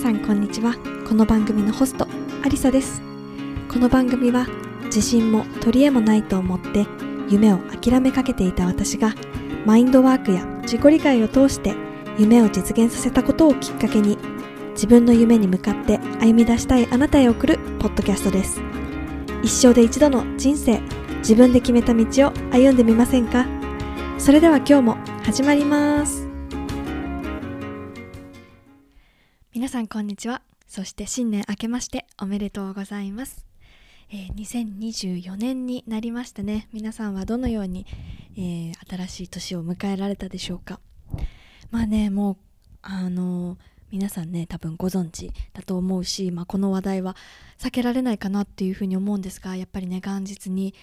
さんこんにちは。この番組のホストアリサです。この番組は自信も取り柄もないと思って夢を諦めかけていた私がマインドワークや自己理解を通して夢を実現させたことをきっかけに自分の夢に向かって歩み出したいあなたへ送るポッドキャストです。一生で一度の人生自分で決めた道を歩んでみませんか？それでは今日も始まります。皆さんこんにちは。そして新年明けましておめでとうございます、えー2024年になりましたね。皆さんはどのように、えー新しい年を迎えられたでしょうか。まあねもうあのー皆さんね多分ご存知だと思うし、まあ、この話題は避けられないかなっていうふうに思うんですがやっぱりね元日に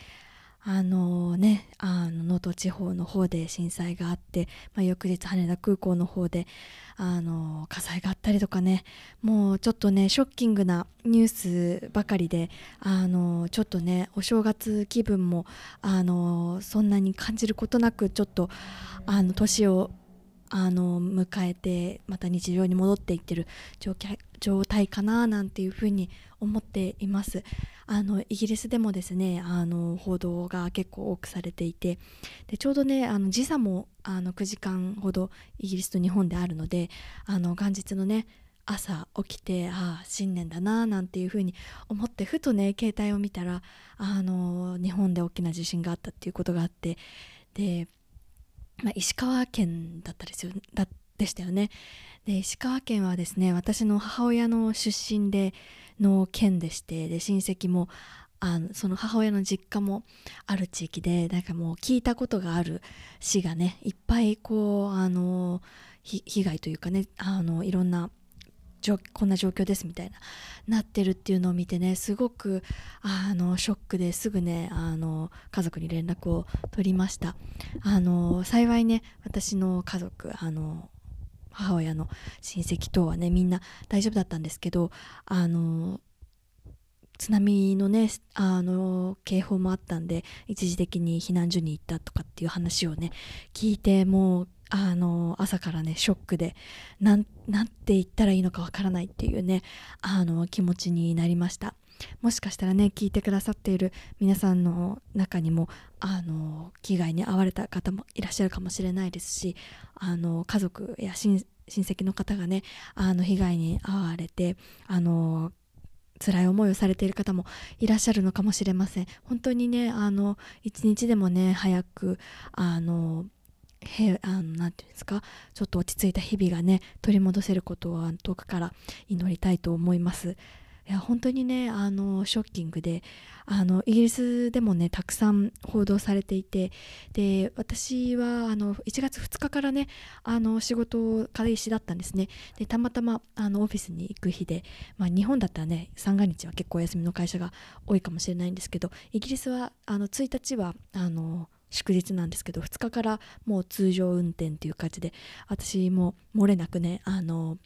あのねあの能登地方の方で震災があって、まあ、翌日羽田空港の方であの火災があったりとかねもうちょっとねショッキングなニュースばかりであのちょっとねお正月気分もあのそんなに感じることなくちょっとあの年をあの迎えてまた日常に戻っていってる状況状態かななんていうふうに思っています。あのイギリスでもですねあの報道が結構多くされていてでちょうどねあの時差もあの9時間ほどイギリスと日本であるのであの元日のね朝起きてああ新年だななんていうふうに思ってふとね携帯を見たらあの日本で大きな地震があったっていうことがあってでまあ、石川県だったですよだでしたよね。で石川県はですね私の母親の出身での県でしてで親戚もあのその母親の実家もある地域でなんかもう聞いたことがある市がねいっぱいこうあの被害というかねあのいろんなこんな状況ですみたいななってるっていうのを見てねすごくあのショックですぐねあの家族に連絡を取りました。あの幸いね私の家族あの母親の親戚等はねみんな大丈夫だったんですけどあの津波のねあの警報もあったんで一時的に避難所に行ったとかっていう話をね聞いてもうあの朝からねショックでなんて言ったらいいのかわからないっていうねあの気持ちになりました。もしかしたらね聞いてくださっている皆さんの中にもあの危害に遭われた方もいらっしゃるかもしれないですしあの家族や親親戚の方がねあの被害に遭われてあの辛い思いをされている方もいらっしゃるのかもしれません。本当にねあの一日でもね早くあのへあのなんていうんですか？ちょっと落ち着いた日々がね取り戻せることを遠くから祈りたいと思います。いや本当にねあのショッキングであのイギリスでもねたくさん報道されていてで私はあの1月2日からねあの仕事開始だったんですね。でたまたまあのオフィスに行く日で、まあ、日本だったらね三が日は結構お休みの会社が多いかもしれないんですけどイギリスはあの1日はあの祝日なんですけど2日からもう通常運転っていう感じで私も漏れなくねあの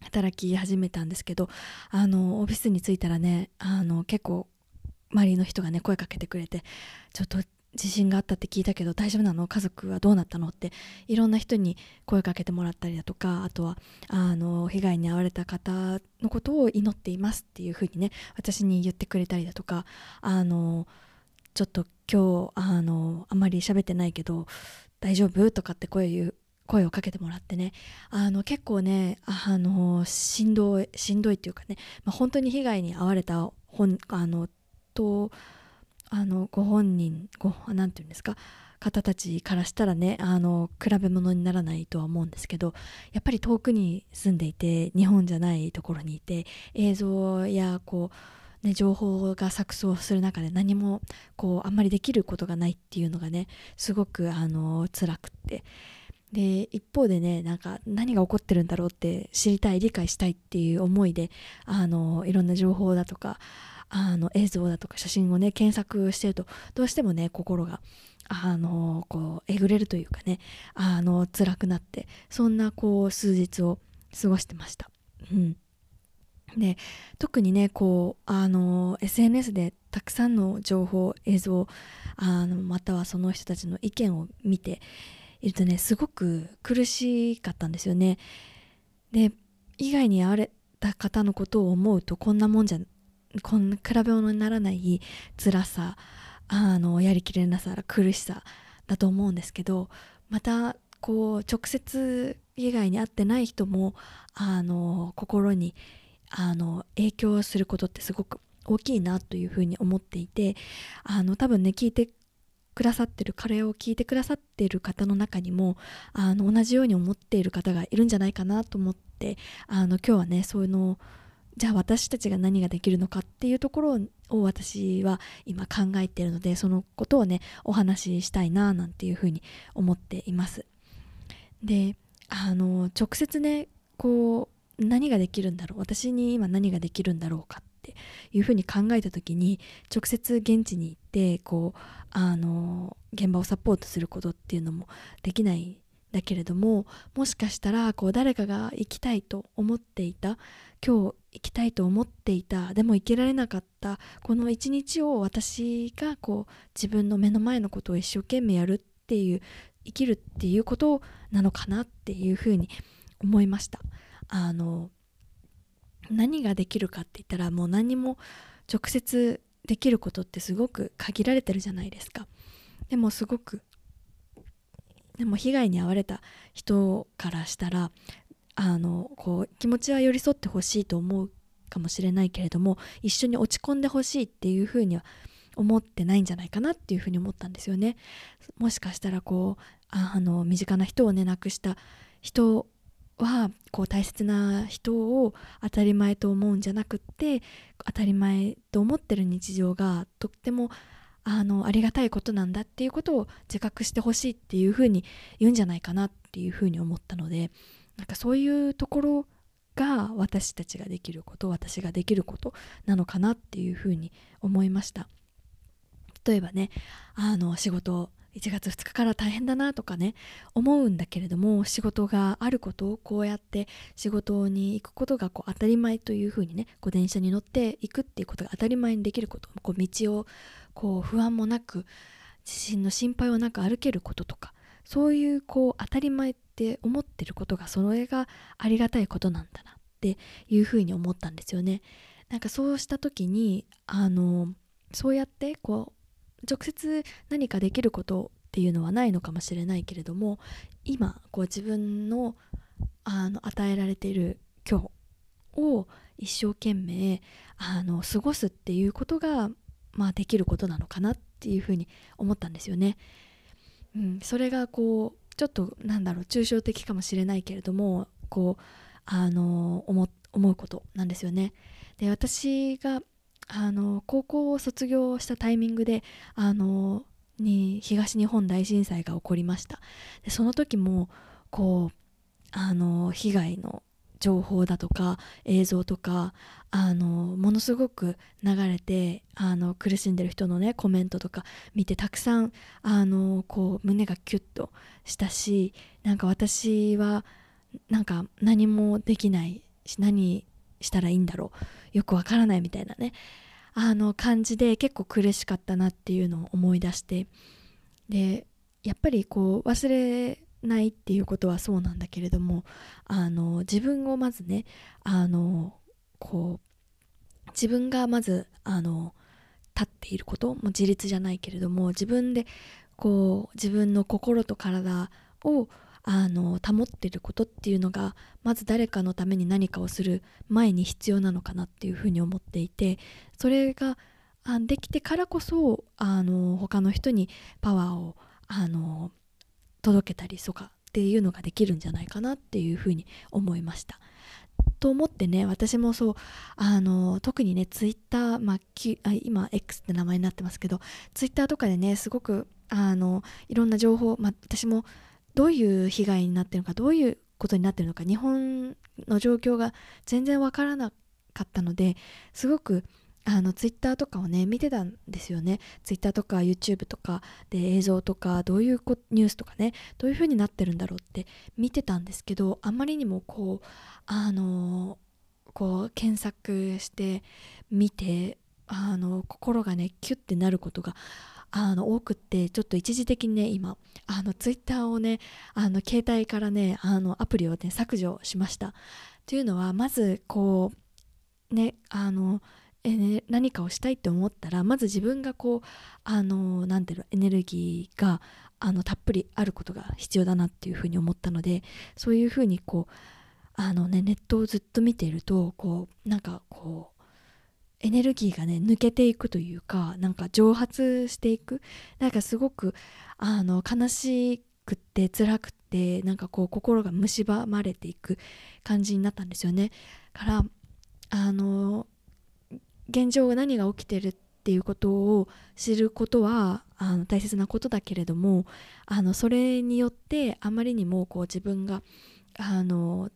働き始めたんですけどあのオフィスに着いたらねあの結構周りの人がね声かけてくれてちょっと地震があったって聞いたけど大丈夫なの？家族はどうなったの？っていろんな人に声かけてもらったりだとかあとはあの被害に遭われた方のことを祈っていますっていうふうにね私に言ってくれたりだとかあのちょっと今日あのあんまり喋ってないけど大丈夫？とかって声を言う声をかけてもらってね。あの結構ねあのしんどいしんどいっていうかね、まあ、本当に被害に遭われた本あのとあのご本人ごなんていうんですか方たちからしたらねあの比べ物にならないとは思うんですけどやっぱり遠くに住んでいて日本じゃないところにいて映像やこうね、情報が錯綜する中で何もこうあんまりできることがないっていうのがねすごくあの辛くってで一方でねなんか何が起こってるんだろうって知りたい理解したいっていう思いであのいろんな情報だとかあの映像だとか写真をね検索してるとどうしてもね心があのこうえぐれるというかねあの辛くなってそんなこう数日を過ごしてました。うんで特にねこうあの SNS でたくさんの情報映像あのまたはその人たちの意見を見ているとねすごく苦しかったんですよね。で被害に遭われた方のことを思うとこんなもんじゃこんな比べ物にならない辛さあのやりきれなさ苦しさだと思うんですけどまたこう直接被害に遭ってない人もあの心にあの影響することってすごく大きいなというふうに思っていてあの多分ね聞いてくださってるカレーを聞いてくださっている方の中にもあの同じように思っている方がいるんじゃないかなと思ってあの今日はねそういうのじゃあ私たちが何ができるのかっていうところを私は今考えているのでそのことをねお話ししたいななんていうふうに思っています。であの直接ねこう何ができるんだろう私に今何ができるんだろうかっていうふうに考えた時に直接現地に行ってこうあの現場をサポートすることっていうのもできないんだけれどももしかしたらこう誰かが行きたいと思っていた今日行きたいと思っていたでも行けられなかったこの一日を私がこう自分の目の前のことを一生懸命やるっていう生きるっていうことなのかなっていうふうに思いました。あの何ができるかって言ったらもう何も直接できることってすごく限られてるじゃないですかでもすごくでも被害に遭われた人からしたらあのこう気持ちは寄り添ってほしいと思うかもしれないけれども一緒に落ち込んでほしいっていうふうには思ってないんじゃないかなっていうふうに思ったんですよね。もしかしたらこうあの身近な人をね亡くした人はこう大切な人を当たり前と思うんじゃなくって当たり前と思ってる日常がとってもあのありがたいことなんだっていうことを自覚してほしいっていうふうに言うんじゃないかなっていうふうに思ったのでなんかそういうところが私たちができること私ができることなのかなっていうふうに思いました。例えばねあの仕事1月2日から大変だなとかね思うんだけれども仕事があることをこうやって仕事に行くことがこう当たり前というふうにねこう電車に乗っていくっていうことが当たり前にできることこう道をこう不安もなく自身の心配はなく歩けることとかそういうこう当たり前って思ってることがそれがありがたいことなんだなっていうふうに思ったんですよね。なんかそうした時にあのそうやってこう直接何かできることっていうのはないのかもしれないけれども今こう自分のあの与えられている今日を一生懸命あの過ごすっていうことが、まあ、できることなのかなっていうふうに思ったんですよね。うん、それがこうちょっとなんだろう抽象的かもしれないけれどもこうあの思うことなんですよね。で私があの高校を卒業したタイミングであのに東日本大震災が起こりました。でその時もこうあの被害の情報だとか映像とかあのものすごく流れてあの苦しんでる人のねコメントとか見てたくさんあのこう胸がキュッとしたしなんか私はなんか何もできないし何したらいいんだろうよくわからないみたいなね。あの感じで結構苦しかったなっていうのを思い出してでやっぱりこう忘れないっていうことはそうなんだけれどもあの自分をまずねあのこう自分がまずあの立っていることも自立じゃないけれども自分でこう自分の心と体をあの保っていることっていうのがまず誰かのために何かをする前に必要なのかなっていうふうに思っていてそれができてからこそあの他の人にパワーをあの届けたりとかっていうのができるんじゃないかなっていうふうに思いました。と思ってね私もそうあの特にねツイッター、まあ、今 X って名前になってますけどツイッターとかでねすごくあのいろんな情報、まあ、私もどういう被害になってるのかどういうことになってるのか日本の状況が全然わからなかったのですごくあのツイッターとかをね見てたんですよね。ツイッターとか YouTube とかで映像とかどういうニュースとかねどういう風になってるんだろうって見てたんですけどあまりにもこうあのこう検索して見てあの心がねキュッてなることがあの多くってちょっと一時的にね今あのツイッターをねあの携帯からねあのアプリをね削除しました。というのはまずこうねあのえね、何かをしたいって思ったらまず自分がこうあのなんていうのエネルギーがあのたっぷりあることが必要だなっていうふうに思ったのでそういうふうにこうあの、ね、ネットをずっと見ているとこうなんかこうエネルギーがね抜けていくというかなんか蒸発していくなんかすごくあの悲しくって辛くってなんかこう心が蝕まれていく感じになったんですよね。からあの現状何が起きてるっていうことを知ることはあの大切なことだけれどもあのそれによってあまりにもこう自分があの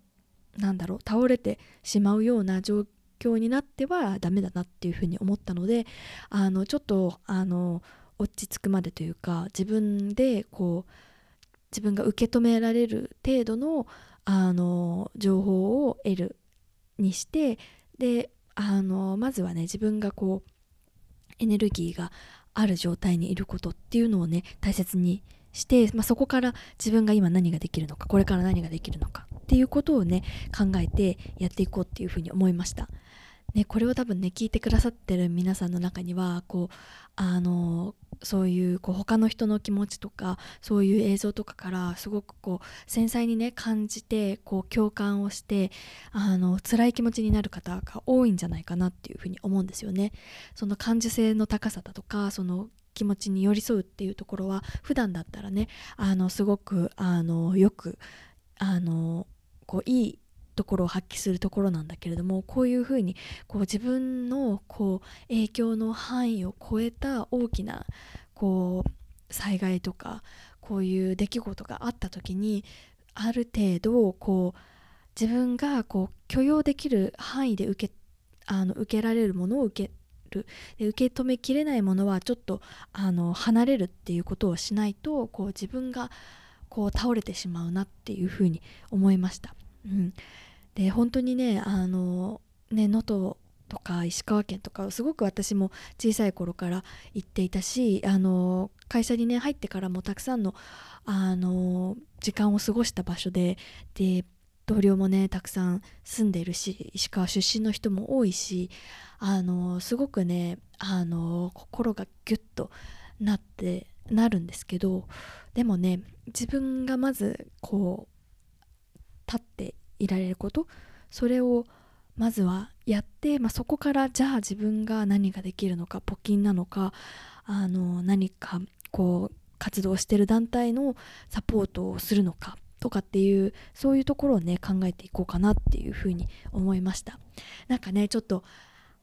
なんだろう倒れてしまうような状況になってはダメだなっていうふうに思ったのであのちょっとあの落ち着くまでというか自分でこう自分が受け止められる程度のあの情報を得るにしてであのまずはね自分がこうエネルギーがある状態にいることっていうのをね大切にして、まあ、そこから自分が今何ができるのかこれから何ができるのかっていうことをね考えてやっていこうっていうふうに思いました。ね、これを多分ね聞いてくださってる皆さんの中にはこうあのそういうこう他の人の気持ちとかそういう映像とかからすごくこう繊細にね感じてこう共感をしてあの辛い気持ちになる方が多いんじゃないかなっていうふうに思うんですよね。その感受性の高さだとかその気持ちに寄り添うっていうところは普段だったらねあのすごくあのよくあのこういいところを発揮するところなんだけれどもこういうふうにこう自分のこう影響の範囲を超えた大きなこう災害とかこういう出来事があった時にある程度こう自分がこう許容できる範囲で受けあの受けられるものを受けるで受け止めきれないものはちょっとあの離れるっていうことをしないとこう自分がこう倒れてしまうなっていうふうに思いました。うん、で本当にねあのね能登とか石川県とかすごく私も小さい頃から行っていたしあの会社にね入ってからもたくさんのあの時間を過ごした場所でで同僚もねたくさん住んでるし石川出身の人も多いしあのすごくねあの心がギュッとなってなるんですけどでもね自分がまずこう立っていられること。それをまずはやって、まあ、そこからじゃあ自分が何ができるのか募金なのかあの何かこう活動してる団体のサポートをするのかとかっていうそういうところをね考えていこうかなっていうふうに思いました。なんかねちょっと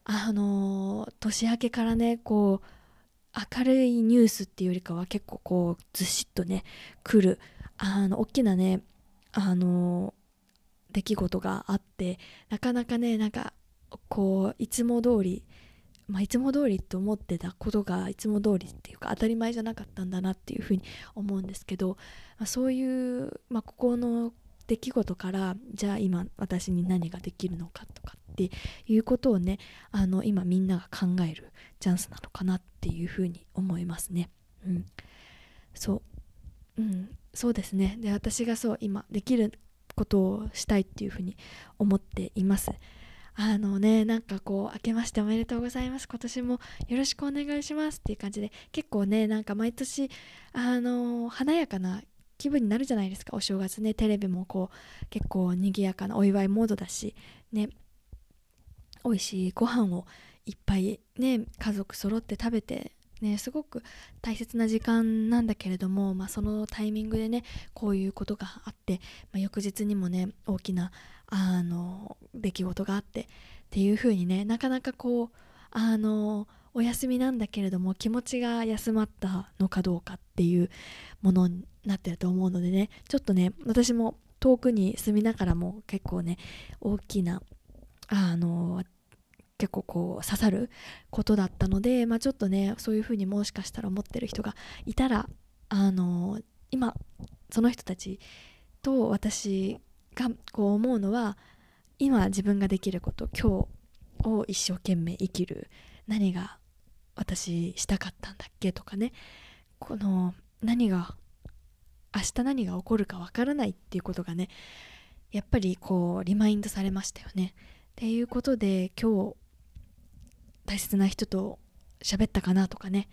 あの年明けからねこう明るいニュースっていうよりかは結構こうずしっとね来るあの大きなねあの出来事があってなかなかねなんかこういつも通りまあ、いつも通りと思ってたことがいつも通りっていうか当たり前じゃなかったんだなっていうふうに思うんですけど、まあ、そういう、まあ、ここの出来事からじゃあ今私に何ができるのかとかっていうことをねあの今みんなが考えるチャンスなのかなっていうふうに思いますね。うん、そう、うん、そうですねで私がそう今できることをしたいっていうふうに思っています。あのね、なんかこう、明けましておめでとうございます。今年もよろしくお願いしますっていう感じで、結構ね、なんか毎年、あの、華やかな気分になるじゃないですか、お正月ね。テレビもこう、結構賑やかなお祝いモードだし、ね、美味しいご飯をいっぱいね、家族揃って食べて、ね、すごく大切な時間なんだけれども、まあ、そのタイミングでねこういうことがあって、まあ、翌日にもね大きなあの出来事があってっていう風にねなかなかこうあのお休みなんだけれども気持ちが休まったのかどうかっていうものになってると思うのでねちょっとね私も遠くに住みながらも結構ね大きなあの結構こう刺さることだったので、まあ、ちょっとねそういうふうにもしかしたら思ってる人がいたらあの今その人たちと私がこう思うのは今自分ができること今日を一生懸命生きる何が私したかったんだっけとかねこの何が明日何が起こるかわからないっていうことがねやっぱりこうリマインドされましたよね。っていうことで今日大切な人と喋ったかなとかね。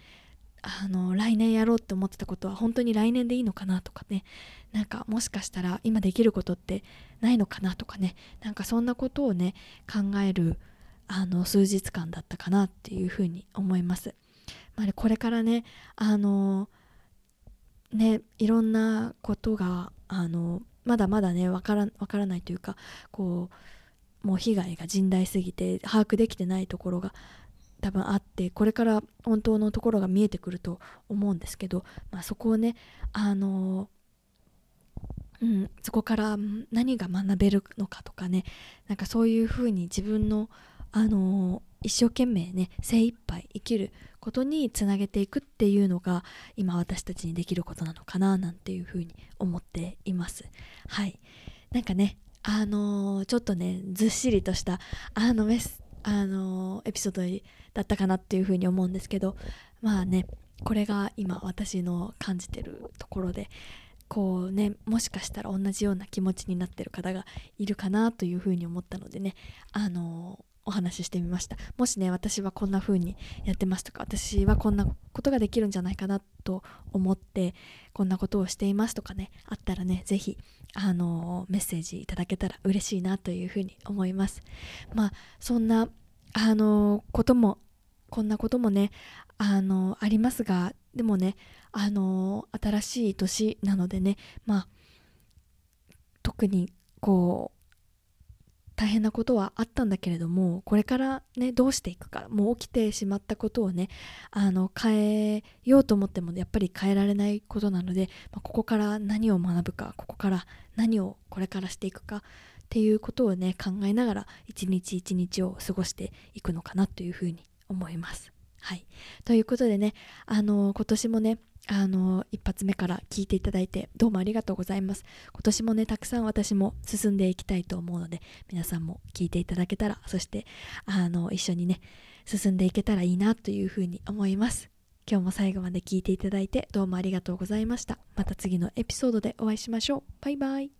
あの来年やろうって思ってたことは本当に来年でいいのかなとかね。なんかもしかしたら今できることってないのかなとかね。なんかそんなことをね考えるあの数日間だったかなっていうふうに思います。まあ、ねこれからねあのねいろんなことがあのまだまだねわからからないというかこうもう被害が甚大すぎて把握できてないところが多分あってこれから本当のところが見えてくると思うんですけど、まあ、そこをねあのうん、そこから何が学べるのかとかねなんかそういうふうに自分の、あの一生懸命ね精一杯生きることにつなげていくっていうのが今私たちにできることなのかななんていうふうに思っています。はい。なんかねあの、ちょっとねずっしりとしたあのメスあのエピソードだったかなっていうふうに思うんですけどまあねこれが今私の感じてるところでこうねもしかしたら同じような気持ちになってる方がいるかなというふうに思ったのでねあのお話ししてみました。もしね私はこんな風にやってますとか私はこんなことができるんじゃないかなと思ってこんなことをしていますとかねあったらね是非あのメッセージいただけたら嬉しいなというふうに思います。まあそんなあのこともこんなこともねあのありますがでもねあの新しい年なのでねまあ特にこう大変なことはあったんだけれどもこれからねどうしていくかもう起きてしまったことをねあの変えようと思ってもやっぱり変えられないことなので、まあ、ここから何を学ぶかここから何をこれからしていくかっていうことをね考えながら一日一日を過ごしていくのかなというふうに思います。はい、ということでねあの今年もねあの一発目から聞いていただいてどうもありがとうございます。今年もねたくさん私も進んでいきたいと思うので皆さんも聞いていただけたらそしてあの一緒にね進んでいけたらいいなというふうに思います。今日も最後まで聞いていただいてどうもありがとうございました。また次のエピソードでお会いしましょう。バイバイ。